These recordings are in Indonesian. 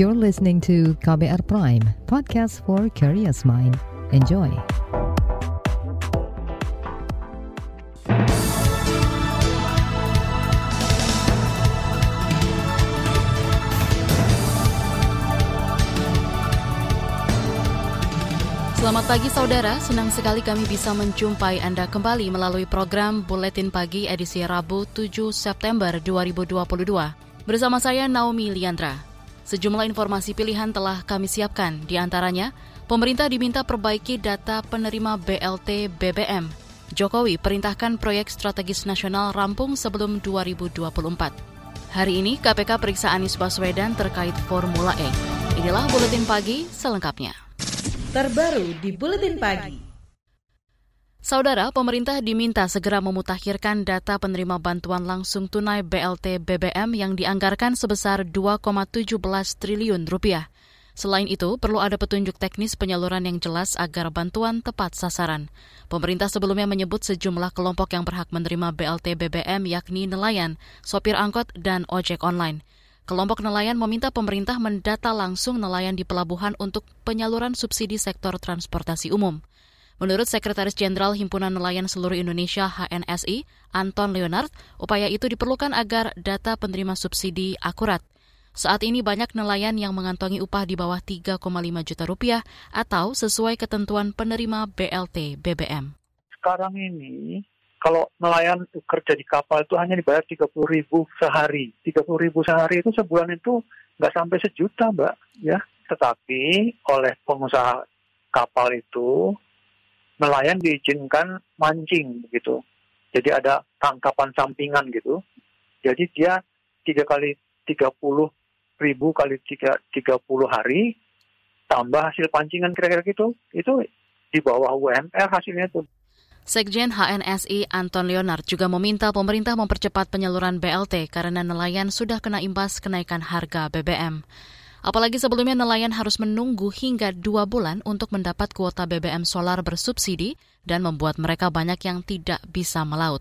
You're listening to KBR Prime, podcast for curious mind. Enjoy. Selamat pagi saudara, senang sekali kami bisa menjumpai Anda kembali melalui program Buletin Pagi edisi Rabu 7 September 2022. Bersama saya Naomi Liandra. Sejumlah informasi pilihan telah kami siapkan, di antaranya pemerintah diminta perbaiki data penerima BLT BBM. Jokowi perintahkan proyek strategis nasional rampung sebelum 2024. Hari ini KPK periksa Anies Baswedan terkait Formula E. Inilah Buletin Pagi selengkapnya terbaru di Buletin Pagi. Saudara, pemerintah diminta segera memutakhirkan data penerima bantuan langsung tunai BLT BBM yang dianggarkan sebesar 2,17 triliun rupiah. Selain itu, perlu ada petunjuk teknis penyaluran yang jelas agar bantuan tepat sasaran. Pemerintah sebelumnya menyebut sejumlah kelompok yang berhak menerima BLT BBM yakni nelayan, sopir angkot, dan ojek online. Kelompok nelayan meminta pemerintah mendata langsung nelayan di pelabuhan untuk penyaluran subsidi sektor transportasi umum. Menurut Sekretaris Jenderal Himpunan Nelayan Seluruh Indonesia HNSI, Anton Leonard, upaya itu diperlukan agar data penerima subsidi akurat. Saat ini banyak nelayan yang mengantongi upah di bawah 3,5 juta rupiah atau sesuai ketentuan penerima BLT BBM. Sekarang ini kalau nelayan kerja di kapal itu hanya dibayar tiga puluh ribu sehari. Tiga puluh ribu sehari itu sebulan itu nggak sampai sejuta, Mbak. Ya, tetapi oleh pengusaha kapal itu nelayan diizinkan mancing begitu. Jadi ada tangkapan sampingan gitu. Jadi dia tiga kali tiga puluh ribu kali tiga tiga puluh hari tambah hasil pancingan kira-kira gitu itu di bawah UMR hasilnya tuh. Sekjen HNSI Anton Leonard juga meminta pemerintah mempercepat penyaluran BLT karena nelayan sudah kena imbas kenaikan harga BBM. Apalagi sebelumnya nelayan harus menunggu hingga dua bulan untuk mendapat kuota BBM solar bersubsidi dan membuat mereka banyak yang tidak bisa melaut.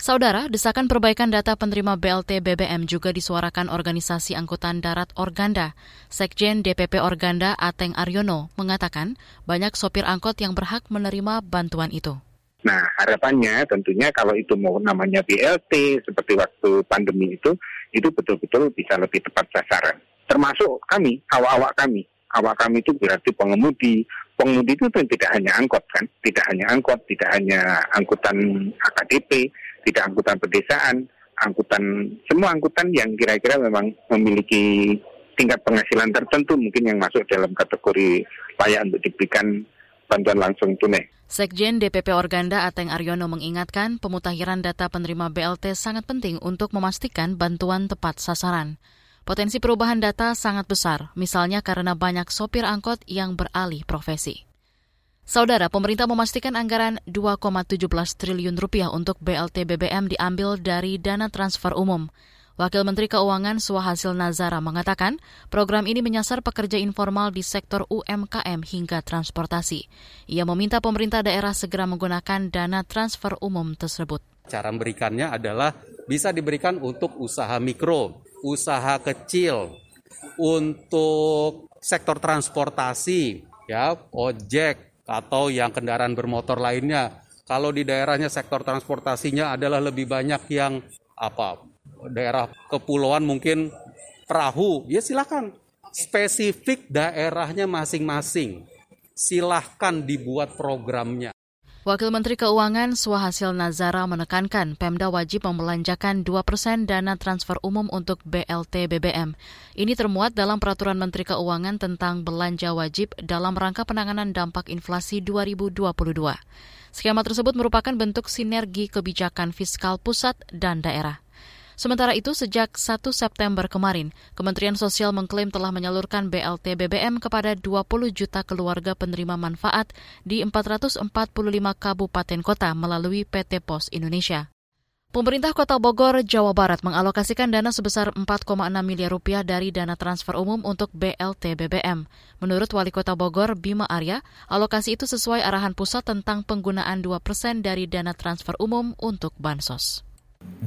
Saudara, desakan perbaikan data penerima BLT BBM juga disuarakan organisasi angkutan darat Organda. Sekjen DPP Organda Ateng Aryono mengatakan banyak sopir angkot yang berhak menerima bantuan itu. Nah, harapannya tentunya kalau itu mau namanya BLT seperti waktu pandemi itu, itu betul-betul bisa lebih tepat sasaran. Termasuk kami, awak-awak kami. Awak kami itu berarti pengemudi. Pengemudi itu tidak hanya angkot kan, tidak hanya angkot, tidak hanya angkutan AKDP, tidak angkutan pedesaan, angkutan semua angkutan yang kira-kira memang memiliki tingkat penghasilan tertentu mungkin yang masuk dalam kategori layak untuk diberikan bantuan langsung tunai. Sekjen DPP Organda Ateng Aryono mengingatkan pemutakhiran data penerima BLT sangat penting untuk memastikan bantuan tepat sasaran. Potensi perubahan data sangat besar, misalnya karena banyak sopir angkot yang beralih profesi. Saudara, pemerintah memastikan anggaran 2,17 triliun rupiah untuk BLT BBM diambil dari dana transfer umum. Wakil Menteri Keuangan Suhasil Nazara mengatakan program ini menyasar pekerja informal di sektor UMKM hingga transportasi. Ia meminta pemerintah daerah segera menggunakan dana transfer umum tersebut. Cara memberikannya adalah bisa diberikan untuk usaha mikro, usaha kecil, untuk sektor transportasi, ya, ojek atau yang kendaraan bermotor lainnya. Kalau di daerahnya sektor transportasinya adalah lebih banyak yang apa daerah kepulauan mungkin perahu, ya silakan. Spesifik daerahnya masing-masing. Silahkan dibuat programnya. Wakil Menteri Keuangan Suhasil Nazara menekankan Pemda wajib membelanjakan 2 persen dana transfer umum untuk BLT BBM. Ini termuat dalam Peraturan Menteri Keuangan tentang belanja wajib dalam rangka penanganan dampak inflasi 2022. Skema tersebut merupakan bentuk sinergi kebijakan fiskal pusat dan daerah. Sementara itu, sejak 1 September kemarin, Kementerian Sosial mengklaim telah menyalurkan BLT BBM kepada 20 juta keluarga penerima manfaat di 445 kabupaten kota melalui PT Pos Indonesia. Pemerintah Kota Bogor, Jawa Barat mengalokasikan dana sebesar 4,6 miliar rupiah dari dana transfer umum untuk BLT BBM. Menurut Wali Kota Bogor, Bima Arya, alokasi itu sesuai arahan pusat tentang penggunaan 2 persen dari dana transfer umum untuk bansos.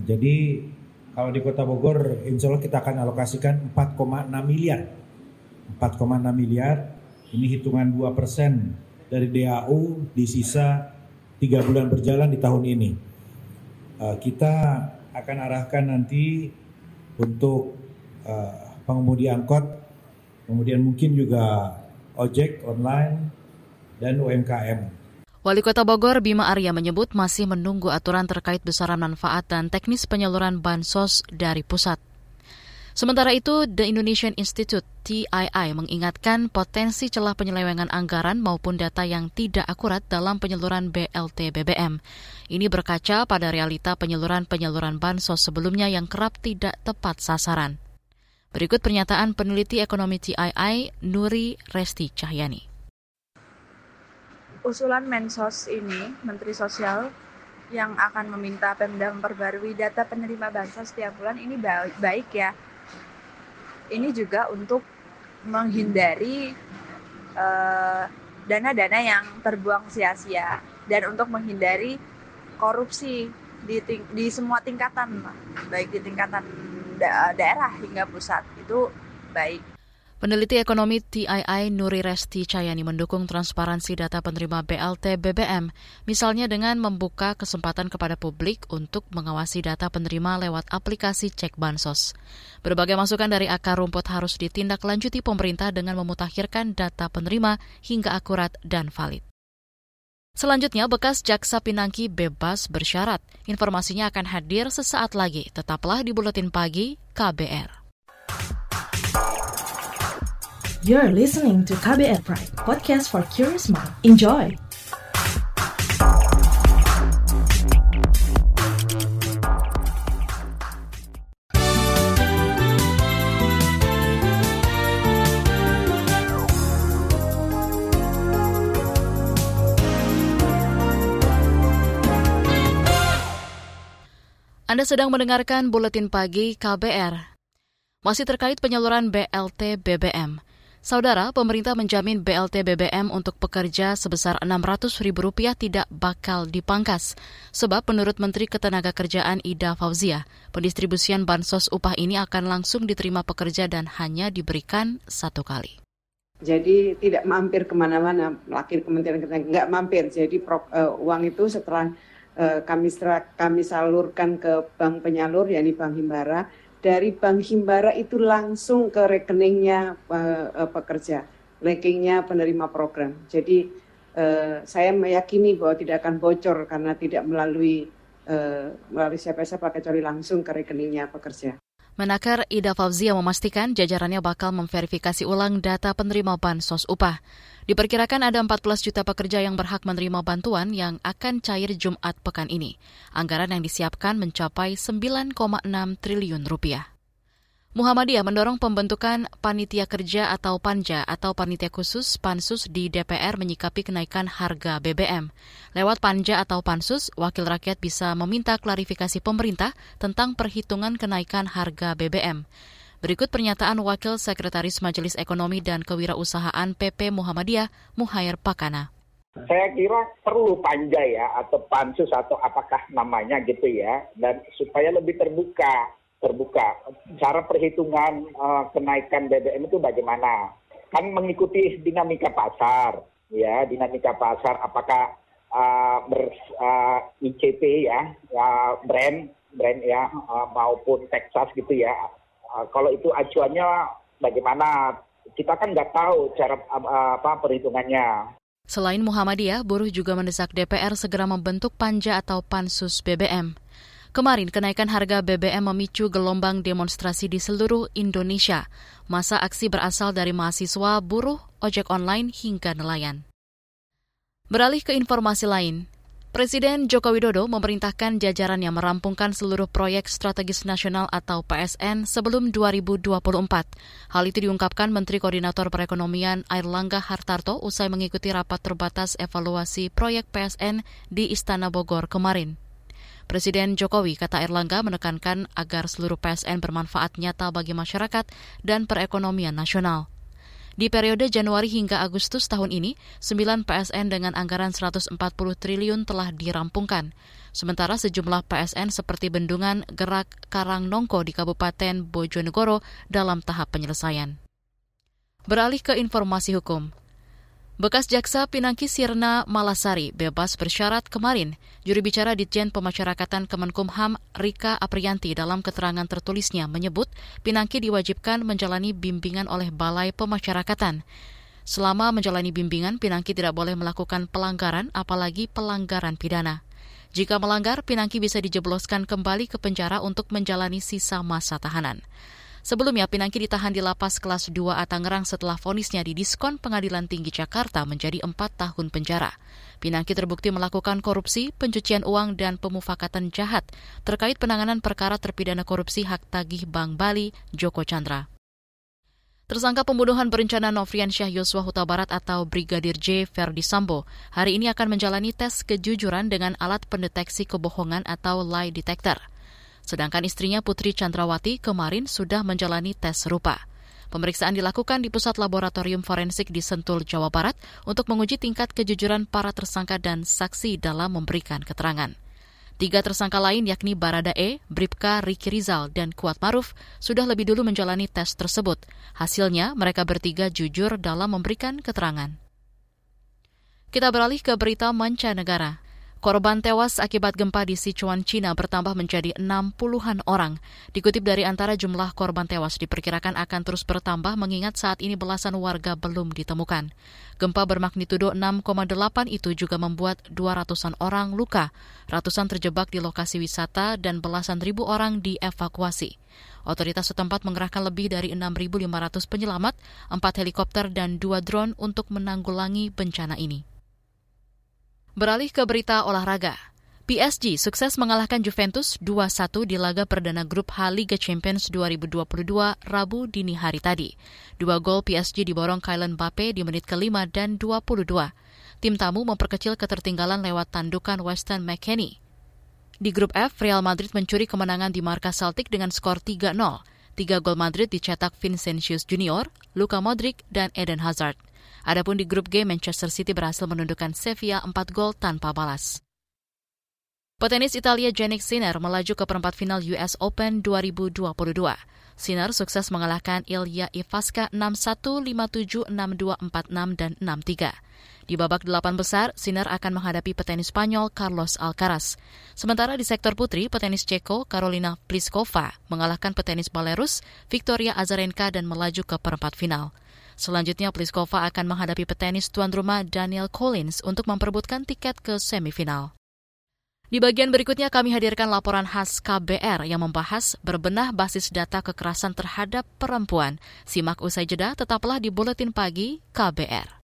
Jadi kalau di Kota Bogor, insya Allah kita akan alokasikan 4,6 miliar 4,6 miliar. Ini hitungan 2 persen dari DAU di sisa tiga bulan berjalan di tahun ini. Uh, kita akan arahkan nanti untuk uh, pengemudi angkot, kemudian mungkin juga ojek online dan UMKM. Wali Kota Bogor Bima Arya menyebut masih menunggu aturan terkait besaran manfaat dan teknis penyaluran bansos dari pusat. Sementara itu, The Indonesian Institute TII mengingatkan potensi celah penyelewengan anggaran maupun data yang tidak akurat dalam penyaluran BLT BBM. Ini berkaca pada realita penyaluran-penyaluran bansos sebelumnya yang kerap tidak tepat sasaran. Berikut pernyataan peneliti ekonomi TII Nuri Resti Cahyani usulan Mensos ini, Menteri Sosial yang akan meminta Pemda memperbarui data penerima bansos setiap bulan ini baik, baik ya. Ini juga untuk menghindari eh, dana-dana yang terbuang sia-sia dan untuk menghindari korupsi di, di semua tingkatan, baik di tingkatan da daerah hingga pusat itu baik. Peneliti ekonomi TII Nuri Resti Cayani mendukung transparansi data penerima BLT BBM, misalnya dengan membuka kesempatan kepada publik untuk mengawasi data penerima lewat aplikasi cek bansos. Berbagai masukan dari akar rumput harus ditindaklanjuti pemerintah dengan memutakhirkan data penerima hingga akurat dan valid. Selanjutnya, bekas Jaksa Pinangki bebas bersyarat. Informasinya akan hadir sesaat lagi. Tetaplah di Buletin Pagi KBR. You're listening to KBR Pride, podcast for curious mind. Enjoy! Anda sedang mendengarkan buletin pagi KBR. Masih terkait penyaluran BLT BBM. Saudara, pemerintah menjamin BLT BBM untuk pekerja sebesar Rp600.000 tidak bakal dipangkas. Sebab menurut Menteri Ketenagakerjaan Ida Fauzia, pendistribusian bansos upah ini akan langsung diterima pekerja dan hanya diberikan satu kali. Jadi tidak mampir ke mana-mana, lakir Kementerian Ketenagakerjaan, nggak mampir. Jadi uh, uang itu setelah uh, kami, kami salurkan ke bank penyalur, yakni Bank Himbara, dari Bank Himbara itu langsung ke rekeningnya uh, pekerja, rekeningnya penerima program. Jadi uh, saya meyakini bahwa tidak akan bocor karena tidak melalui uh, melalui siapa-siapa kecuali langsung ke rekeningnya pekerja. Menaker Ida Fauzia memastikan jajarannya bakal memverifikasi ulang data penerima bansos upah. Diperkirakan ada 14 juta pekerja yang berhak menerima bantuan yang akan cair Jumat pekan ini. Anggaran yang disiapkan mencapai 9,6 triliun rupiah. Muhammadiyah mendorong pembentukan panitia kerja atau panja atau panitia khusus pansus di DPR menyikapi kenaikan harga BBM. Lewat panja atau pansus, wakil rakyat bisa meminta klarifikasi pemerintah tentang perhitungan kenaikan harga BBM. Berikut pernyataan Wakil Sekretaris Majelis Ekonomi dan Kewirausahaan PP Muhammadiyah, Muhair Pakana. Saya kira perlu panja ya, atau pansus atau apakah namanya gitu ya, dan supaya lebih terbuka terbuka. Cara perhitungan uh, kenaikan BBM itu bagaimana? Kan mengikuti dinamika pasar, ya dinamika pasar. Apakah uh, ber uh, eh, ICP ya, uh, brand brand ya uh, maupun Texas gitu ya. Uh, kalau itu acuannya bagaimana? Kita kan nggak tahu cara uh, apa perhitungannya. Selain Muhammadiyah, buruh juga mendesak DPR segera membentuk panja atau pansus BBM. Kemarin kenaikan harga BBM memicu gelombang demonstrasi di seluruh Indonesia. Masa aksi berasal dari mahasiswa, buruh, ojek online hingga nelayan. Beralih ke informasi lain, Presiden Joko Widodo memerintahkan jajarannya merampungkan seluruh proyek strategis nasional atau PSN sebelum 2024. Hal itu diungkapkan Menteri Koordinator Perekonomian Airlangga Hartarto usai mengikuti rapat terbatas evaluasi proyek PSN di Istana Bogor kemarin. Presiden Jokowi, kata Erlangga, menekankan agar seluruh PSN bermanfaat nyata bagi masyarakat dan perekonomian nasional. Di periode Januari hingga Agustus tahun ini, 9 PSN dengan anggaran 140 triliun telah dirampungkan. Sementara sejumlah PSN seperti Bendungan, Gerak, Karang Nongko di Kabupaten Bojonegoro dalam tahap penyelesaian. Beralih ke informasi hukum. Bekas jaksa Pinangki Sirna Malasari bebas bersyarat kemarin. Juri bicara Ditjen Pemasyarakatan Kemenkumham Rika Aprianti dalam keterangan tertulisnya menyebut Pinangki diwajibkan menjalani bimbingan oleh Balai Pemasyarakatan. Selama menjalani bimbingan, Pinangki tidak boleh melakukan pelanggaran, apalagi pelanggaran pidana. Jika melanggar, Pinangki bisa dijebloskan kembali ke penjara untuk menjalani sisa masa tahanan. Sebelumnya, Pinangki ditahan di lapas kelas 2 A Tangerang setelah vonisnya didiskon Pengadilan Tinggi Jakarta menjadi 4 tahun penjara. Pinangki terbukti melakukan korupsi, pencucian uang, dan pemufakatan jahat terkait penanganan perkara terpidana korupsi hak tagih Bank Bali, Joko Chandra. Tersangka pembunuhan berencana Nofrian Syah Yosua Huta Barat atau Brigadir J. Verdi Sambo hari ini akan menjalani tes kejujuran dengan alat pendeteksi kebohongan atau lie detector. Sedangkan istrinya Putri Chandrawati kemarin sudah menjalani tes serupa. Pemeriksaan dilakukan di Pusat Laboratorium Forensik di Sentul, Jawa Barat untuk menguji tingkat kejujuran para tersangka dan saksi dalam memberikan keterangan. Tiga tersangka lain yakni Barada E, Bripka Riki Rizal, dan Kuat Maruf sudah lebih dulu menjalani tes tersebut. Hasilnya, mereka bertiga jujur dalam memberikan keterangan. Kita beralih ke berita mancanegara. Korban tewas akibat gempa di Sichuan, China bertambah menjadi 60-an orang. Dikutip dari antara jumlah korban tewas diperkirakan akan terus bertambah mengingat saat ini belasan warga belum ditemukan. Gempa bermagnitudo 6,8 itu juga membuat 200-an orang luka. Ratusan terjebak di lokasi wisata dan belasan ribu orang dievakuasi. Otoritas setempat mengerahkan lebih dari 6.500 penyelamat, 4 helikopter dan 2 drone untuk menanggulangi bencana ini. Beralih ke berita olahraga. PSG sukses mengalahkan Juventus 2-1 di laga perdana grup H Liga Champions 2022 Rabu dini hari tadi. Dua gol PSG diborong Kylian Mbappe di menit kelima dan 22. Tim tamu memperkecil ketertinggalan lewat tandukan Weston McKennie. Di grup F, Real Madrid mencuri kemenangan di markas Celtic dengan skor 3-0. Tiga gol Madrid dicetak Vincentius Junior, Luka Modric, dan Eden Hazard. Adapun di grup G, Manchester City berhasil menundukkan Sevilla 4 gol tanpa balas. Petenis Italia Jannik Sinner melaju ke perempat final US Open 2022. Sinner sukses mengalahkan Ilya Ivaska 6-1, 5-7, 6-2, 4-6, dan 6-3. Di babak delapan besar, Sinner akan menghadapi petenis Spanyol Carlos Alcaraz. Sementara di sektor putri, petenis Ceko Carolina Pliskova mengalahkan petenis Belarus Victoria Azarenka dan melaju ke perempat final. Selanjutnya, Pliskova akan menghadapi petenis tuan rumah Daniel Collins untuk memperebutkan tiket ke semifinal. Di bagian berikutnya kami hadirkan laporan khas KBR yang membahas berbenah basis data kekerasan terhadap perempuan. Simak usai jeda, tetaplah di Buletin Pagi KBR.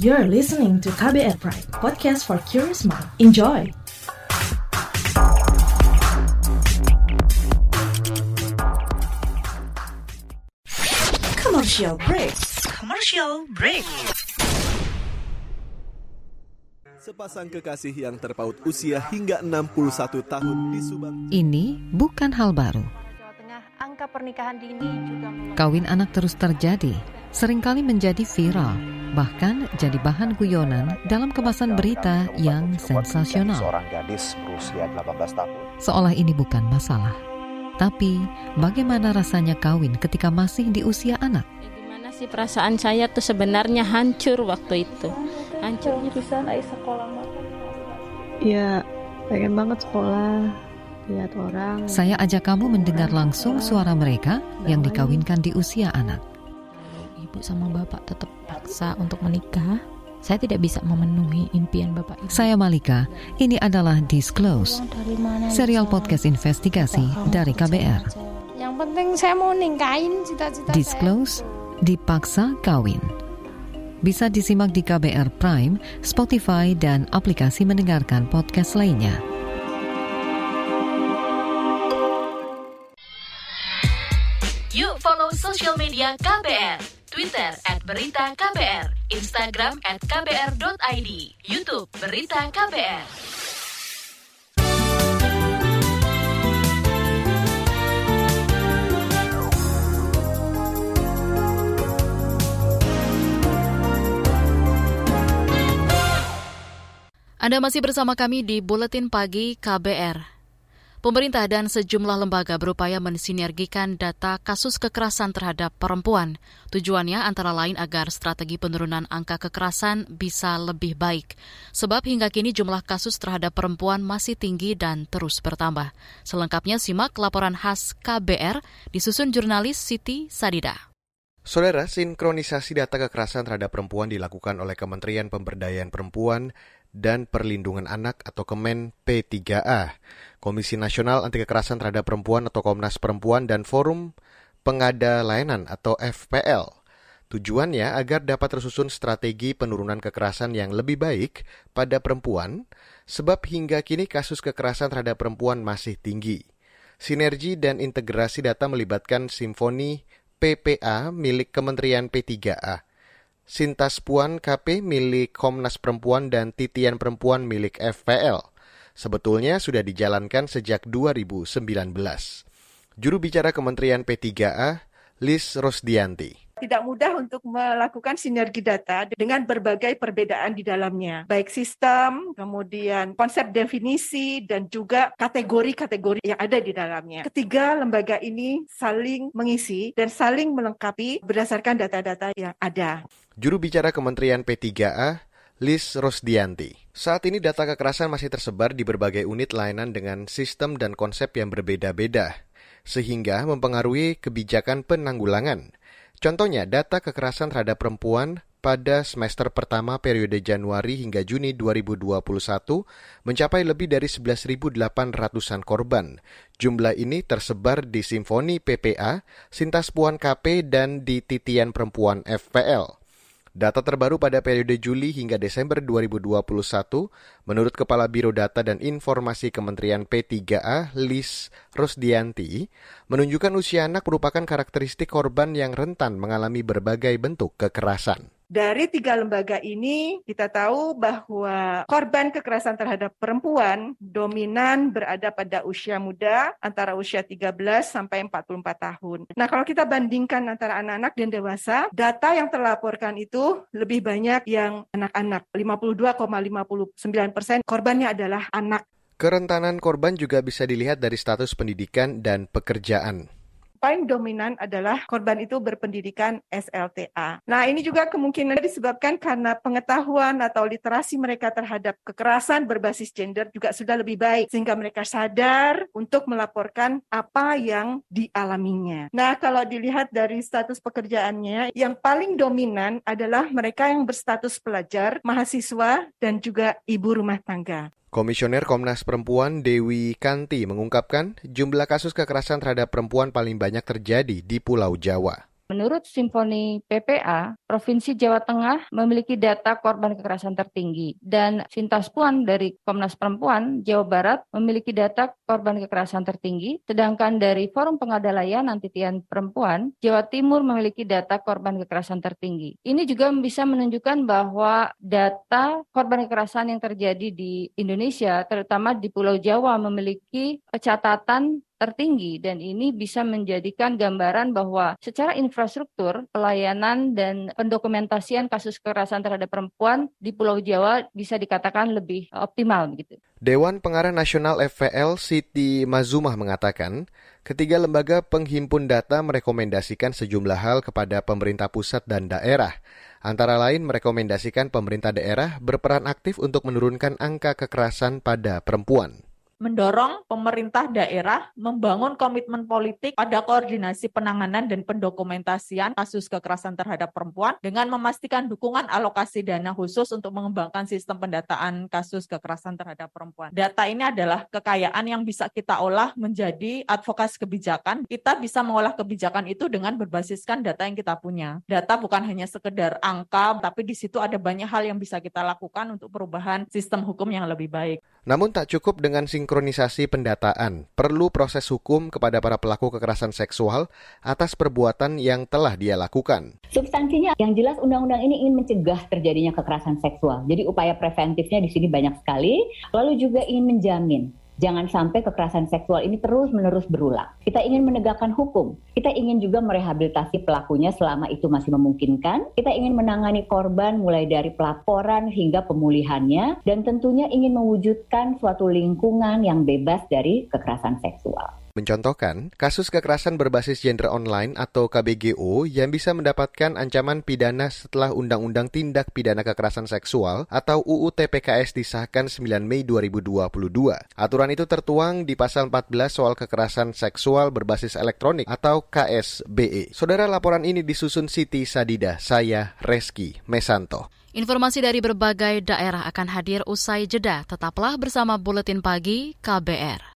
You're listening to KBR Pride, podcast for curious mind. Enjoy! Commercial break. Commercial break. Sepasang kekasih yang terpaut usia hingga 61 tahun di Subang. Ini bukan hal baru. Jawa Tengah, angka pernikahan dini juga Kawin anak terus terjadi, sering kali menjadi viral, bahkan jadi bahan guyonan dalam kemasan berita yang sensasional. Seorang gadis berusia 18 tahun. Seolah ini bukan masalah. Tapi, bagaimana rasanya kawin ketika masih di usia anak? Sih perasaan saya tuh sebenarnya hancur waktu itu. Hancurnya bisa naik sekolah Ya, pengen banget sekolah. Lihat orang. Saya ajak kamu mendengar langsung suara mereka yang dikawinkan di usia anak. Ibu sama bapak tetap paksa untuk menikah, saya tidak bisa memenuhi impian Bapak Ibu. Saya Malika, ini adalah Disclose, serial podcast investigasi dari KBR. Yang penting saya mau ningkain cita-cita Disclose, dipaksa kawin. Bisa disimak di KBR Prime, Spotify, dan aplikasi mendengarkan podcast lainnya. Yuk follow social media KBR Twitter at Berita KBR, Instagram at KBR.id, Youtube Berita KBR. Anda masih bersama kami di Buletin Pagi KBR. Pemerintah dan sejumlah lembaga berupaya mensinergikan data kasus kekerasan terhadap perempuan. Tujuannya antara lain agar strategi penurunan angka kekerasan bisa lebih baik. Sebab hingga kini jumlah kasus terhadap perempuan masih tinggi dan terus bertambah. Selengkapnya simak laporan khas KBR disusun jurnalis Siti Sadida. Saudara, sinkronisasi data kekerasan terhadap perempuan dilakukan oleh Kementerian Pemberdayaan Perempuan dan Perlindungan Anak atau Kemen P3A, Komisi Nasional Anti Kekerasan Terhadap Perempuan atau Komnas Perempuan dan Forum Pengada Layanan atau FPL. Tujuannya agar dapat tersusun strategi penurunan kekerasan yang lebih baik pada perempuan, sebab hingga kini kasus kekerasan terhadap perempuan masih tinggi. Sinergi dan integrasi data melibatkan Simfoni PPA milik Kementerian P3A Sintas Puan KP milik Komnas Perempuan dan Titian Perempuan milik FPL. Sebetulnya sudah dijalankan sejak 2019. Juru bicara Kementerian P3A, Liz Rosdianti tidak mudah untuk melakukan sinergi data dengan berbagai perbedaan di dalamnya, baik sistem, kemudian konsep definisi, dan juga kategori-kategori yang ada di dalamnya. Ketiga, lembaga ini saling mengisi dan saling melengkapi berdasarkan data-data yang ada. Juru bicara Kementerian P3A, Liz Rosdianti. Saat ini data kekerasan masih tersebar di berbagai unit layanan dengan sistem dan konsep yang berbeda-beda, sehingga mempengaruhi kebijakan penanggulangan. Contohnya, data kekerasan terhadap perempuan pada semester pertama periode Januari hingga Juni 2021 mencapai lebih dari 11.800-an korban. Jumlah ini tersebar di Simfoni PPA, Sintas Puan KP, dan di Titian Perempuan FPL. Data terbaru pada periode Juli hingga Desember 2021, menurut Kepala Biro Data dan Informasi Kementerian P3A, Lis Rosdianti, menunjukkan usia anak merupakan karakteristik korban yang rentan mengalami berbagai bentuk kekerasan. Dari tiga lembaga ini, kita tahu bahwa korban kekerasan terhadap perempuan dominan berada pada usia muda, antara usia 13 sampai 44 tahun. Nah, kalau kita bandingkan antara anak-anak dan dewasa, data yang terlaporkan itu lebih banyak yang anak-anak. 52,59 persen korbannya adalah anak. Kerentanan korban juga bisa dilihat dari status pendidikan dan pekerjaan paling dominan adalah korban itu berpendidikan SLTA. Nah, ini juga kemungkinan disebabkan karena pengetahuan atau literasi mereka terhadap kekerasan berbasis gender juga sudah lebih baik sehingga mereka sadar untuk melaporkan apa yang dialaminya. Nah, kalau dilihat dari status pekerjaannya, yang paling dominan adalah mereka yang berstatus pelajar, mahasiswa, dan juga ibu rumah tangga. Komisioner Komnas Perempuan Dewi Kanti mengungkapkan jumlah kasus kekerasan terhadap perempuan paling banyak terjadi di Pulau Jawa. Menurut Simfoni PPA, Provinsi Jawa Tengah memiliki data korban kekerasan tertinggi dan Sintas Puan dari Komnas Perempuan Jawa Barat memiliki data korban kekerasan tertinggi, sedangkan dari Forum Pengada Layanan Titian Perempuan Jawa Timur memiliki data korban kekerasan tertinggi. Ini juga bisa menunjukkan bahwa data korban kekerasan yang terjadi di Indonesia, terutama di Pulau Jawa, memiliki catatan tertinggi dan ini bisa menjadikan gambaran bahwa secara infrastruktur pelayanan dan pendokumentasian kasus kekerasan terhadap perempuan di Pulau Jawa bisa dikatakan lebih optimal begitu. Dewan Pengarah Nasional FPL Siti Mazumah mengatakan, ketiga lembaga penghimpun data merekomendasikan sejumlah hal kepada pemerintah pusat dan daerah. Antara lain merekomendasikan pemerintah daerah berperan aktif untuk menurunkan angka kekerasan pada perempuan mendorong pemerintah daerah membangun komitmen politik pada koordinasi penanganan dan pendokumentasian kasus kekerasan terhadap perempuan dengan memastikan dukungan alokasi dana khusus untuk mengembangkan sistem pendataan kasus kekerasan terhadap perempuan. Data ini adalah kekayaan yang bisa kita olah menjadi advokasi kebijakan. Kita bisa mengolah kebijakan itu dengan berbasiskan data yang kita punya. Data bukan hanya sekedar angka, tapi di situ ada banyak hal yang bisa kita lakukan untuk perubahan sistem hukum yang lebih baik. Namun tak cukup dengan sinkronisasi pendataan, perlu proses hukum kepada para pelaku kekerasan seksual atas perbuatan yang telah dia lakukan. Substansinya yang jelas undang-undang ini ingin mencegah terjadinya kekerasan seksual. Jadi upaya preventifnya di sini banyak sekali, lalu juga ingin menjamin Jangan sampai kekerasan seksual ini terus-menerus berulang. Kita ingin menegakkan hukum. Kita ingin juga merehabilitasi pelakunya selama itu masih memungkinkan. Kita ingin menangani korban mulai dari pelaporan hingga pemulihannya dan tentunya ingin mewujudkan suatu lingkungan yang bebas dari kekerasan seksual mencontohkan kasus kekerasan berbasis gender online atau KBGO yang bisa mendapatkan ancaman pidana setelah Undang-Undang Tindak Pidana Kekerasan Seksual atau UU TPKS disahkan 9 Mei 2022. Aturan itu tertuang di pasal 14 soal kekerasan seksual berbasis elektronik atau KSBE. Saudara laporan ini disusun Siti Sadida, saya Reski Mesanto. Informasi dari berbagai daerah akan hadir usai jeda. Tetaplah bersama Buletin Pagi KBR.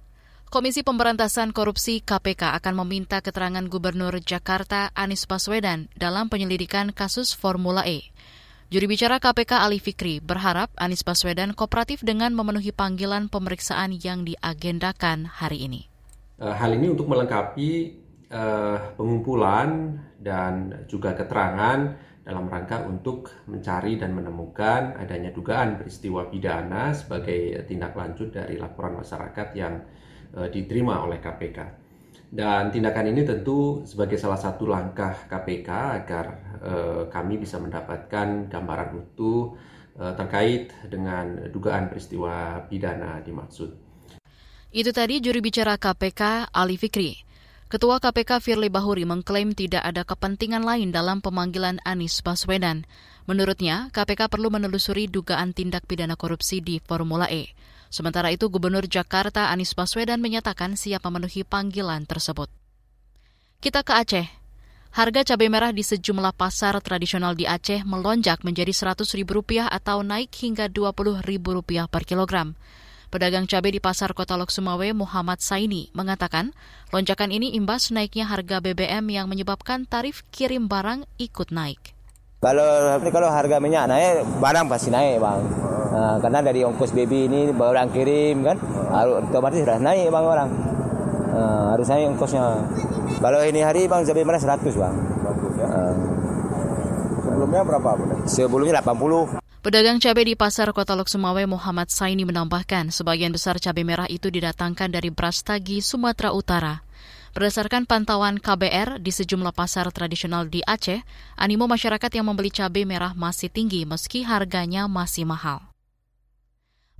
Komisi Pemberantasan Korupsi KPK akan meminta keterangan Gubernur Jakarta Anies Baswedan dalam penyelidikan kasus Formula E. Juri bicara KPK Ali Fikri berharap Anies Baswedan kooperatif dengan memenuhi panggilan pemeriksaan yang diagendakan hari ini. Eh, hal ini untuk melengkapi uh, pengumpulan dan juga keterangan dalam rangka untuk mencari dan menemukan adanya dugaan peristiwa pidana sebagai tindak lanjut dari laporan masyarakat yang uh, diterima oleh KPK. Dan tindakan ini tentu sebagai salah satu langkah KPK agar uh, kami bisa mendapatkan gambaran utuh uh, terkait dengan dugaan peristiwa pidana dimaksud. Itu tadi juri bicara KPK Ali Fikri. Ketua KPK Firly Bahuri mengklaim tidak ada kepentingan lain dalam pemanggilan Anies Baswedan. Menurutnya, KPK perlu menelusuri dugaan tindak pidana korupsi di Formula E. Sementara itu, Gubernur Jakarta Anies Baswedan menyatakan siap memenuhi panggilan tersebut. Kita ke Aceh. Harga cabai merah di sejumlah pasar tradisional di Aceh melonjak menjadi Rp100.000 atau naik hingga Rp20.000 per kilogram. Pedagang cabai di Pasar Kota Lok Sumawe Muhammad Saini mengatakan lonjakan ini imbas naiknya harga BBM yang menyebabkan tarif kirim barang ikut naik. Kalau kalau harga minyak naik, barang pasti naik bang. Nah, karena dari ongkos baby ini orang kirim kan, harus otomatis sudah naik bang orang. Nah, harus naik ongkosnya. Kalau ini hari bang cabai merah 100 bang. 100 ya. Nah. Sebelumnya berapa? Sebelumnya 80. Pedagang cabai di Pasar Kota Lok Sumawe Muhammad Saini menambahkan sebagian besar cabai merah itu didatangkan dari Brastagi, Sumatera Utara. Berdasarkan pantauan KBR di sejumlah pasar tradisional di Aceh, animo masyarakat yang membeli cabai merah masih tinggi meski harganya masih mahal.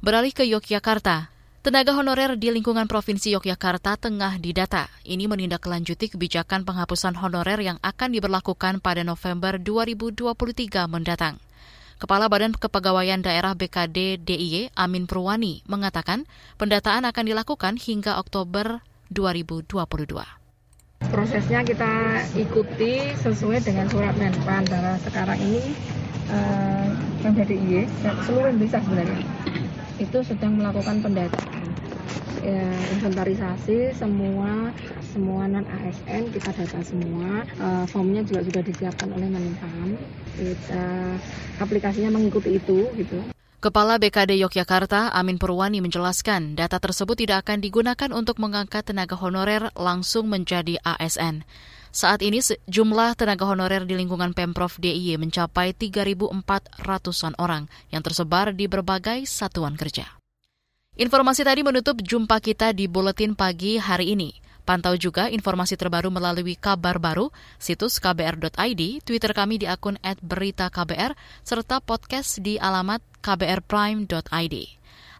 Beralih ke Yogyakarta, Tenaga honorer di lingkungan Provinsi Yogyakarta tengah didata. Ini menindaklanjuti kebijakan penghapusan honorer yang akan diberlakukan pada November 2023 mendatang. Kepala Badan Kepegawaian Daerah BKD DIY Amin Purwani mengatakan pendataan akan dilakukan hingga Oktober 2022 prosesnya kita ikuti sesuai dengan surat Menpan bahwa sekarang ini eh, PMDIY seluruh Indonesia sebenarnya itu sedang melakukan pendataan. Ya, inventarisasi semua semua non ASN kita data semua. Uh, formnya juga sudah disiapkan oleh Menpam. Kita aplikasinya mengikuti itu gitu. Kepala BKD Yogyakarta Amin Purwani menjelaskan data tersebut tidak akan digunakan untuk mengangkat tenaga honorer langsung menjadi ASN. Saat ini jumlah tenaga honorer di lingkungan Pemprov DIY mencapai 3.400-an orang yang tersebar di berbagai satuan kerja. Informasi tadi menutup jumpa kita di Buletin Pagi hari ini. Pantau juga informasi terbaru melalui kabar baru, situs kbr.id, Twitter kami di akun @beritaKBR, serta podcast di alamat kbrprime.id.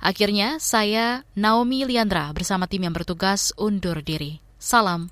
Akhirnya, saya Naomi Liandra bersama tim yang bertugas undur diri. Salam.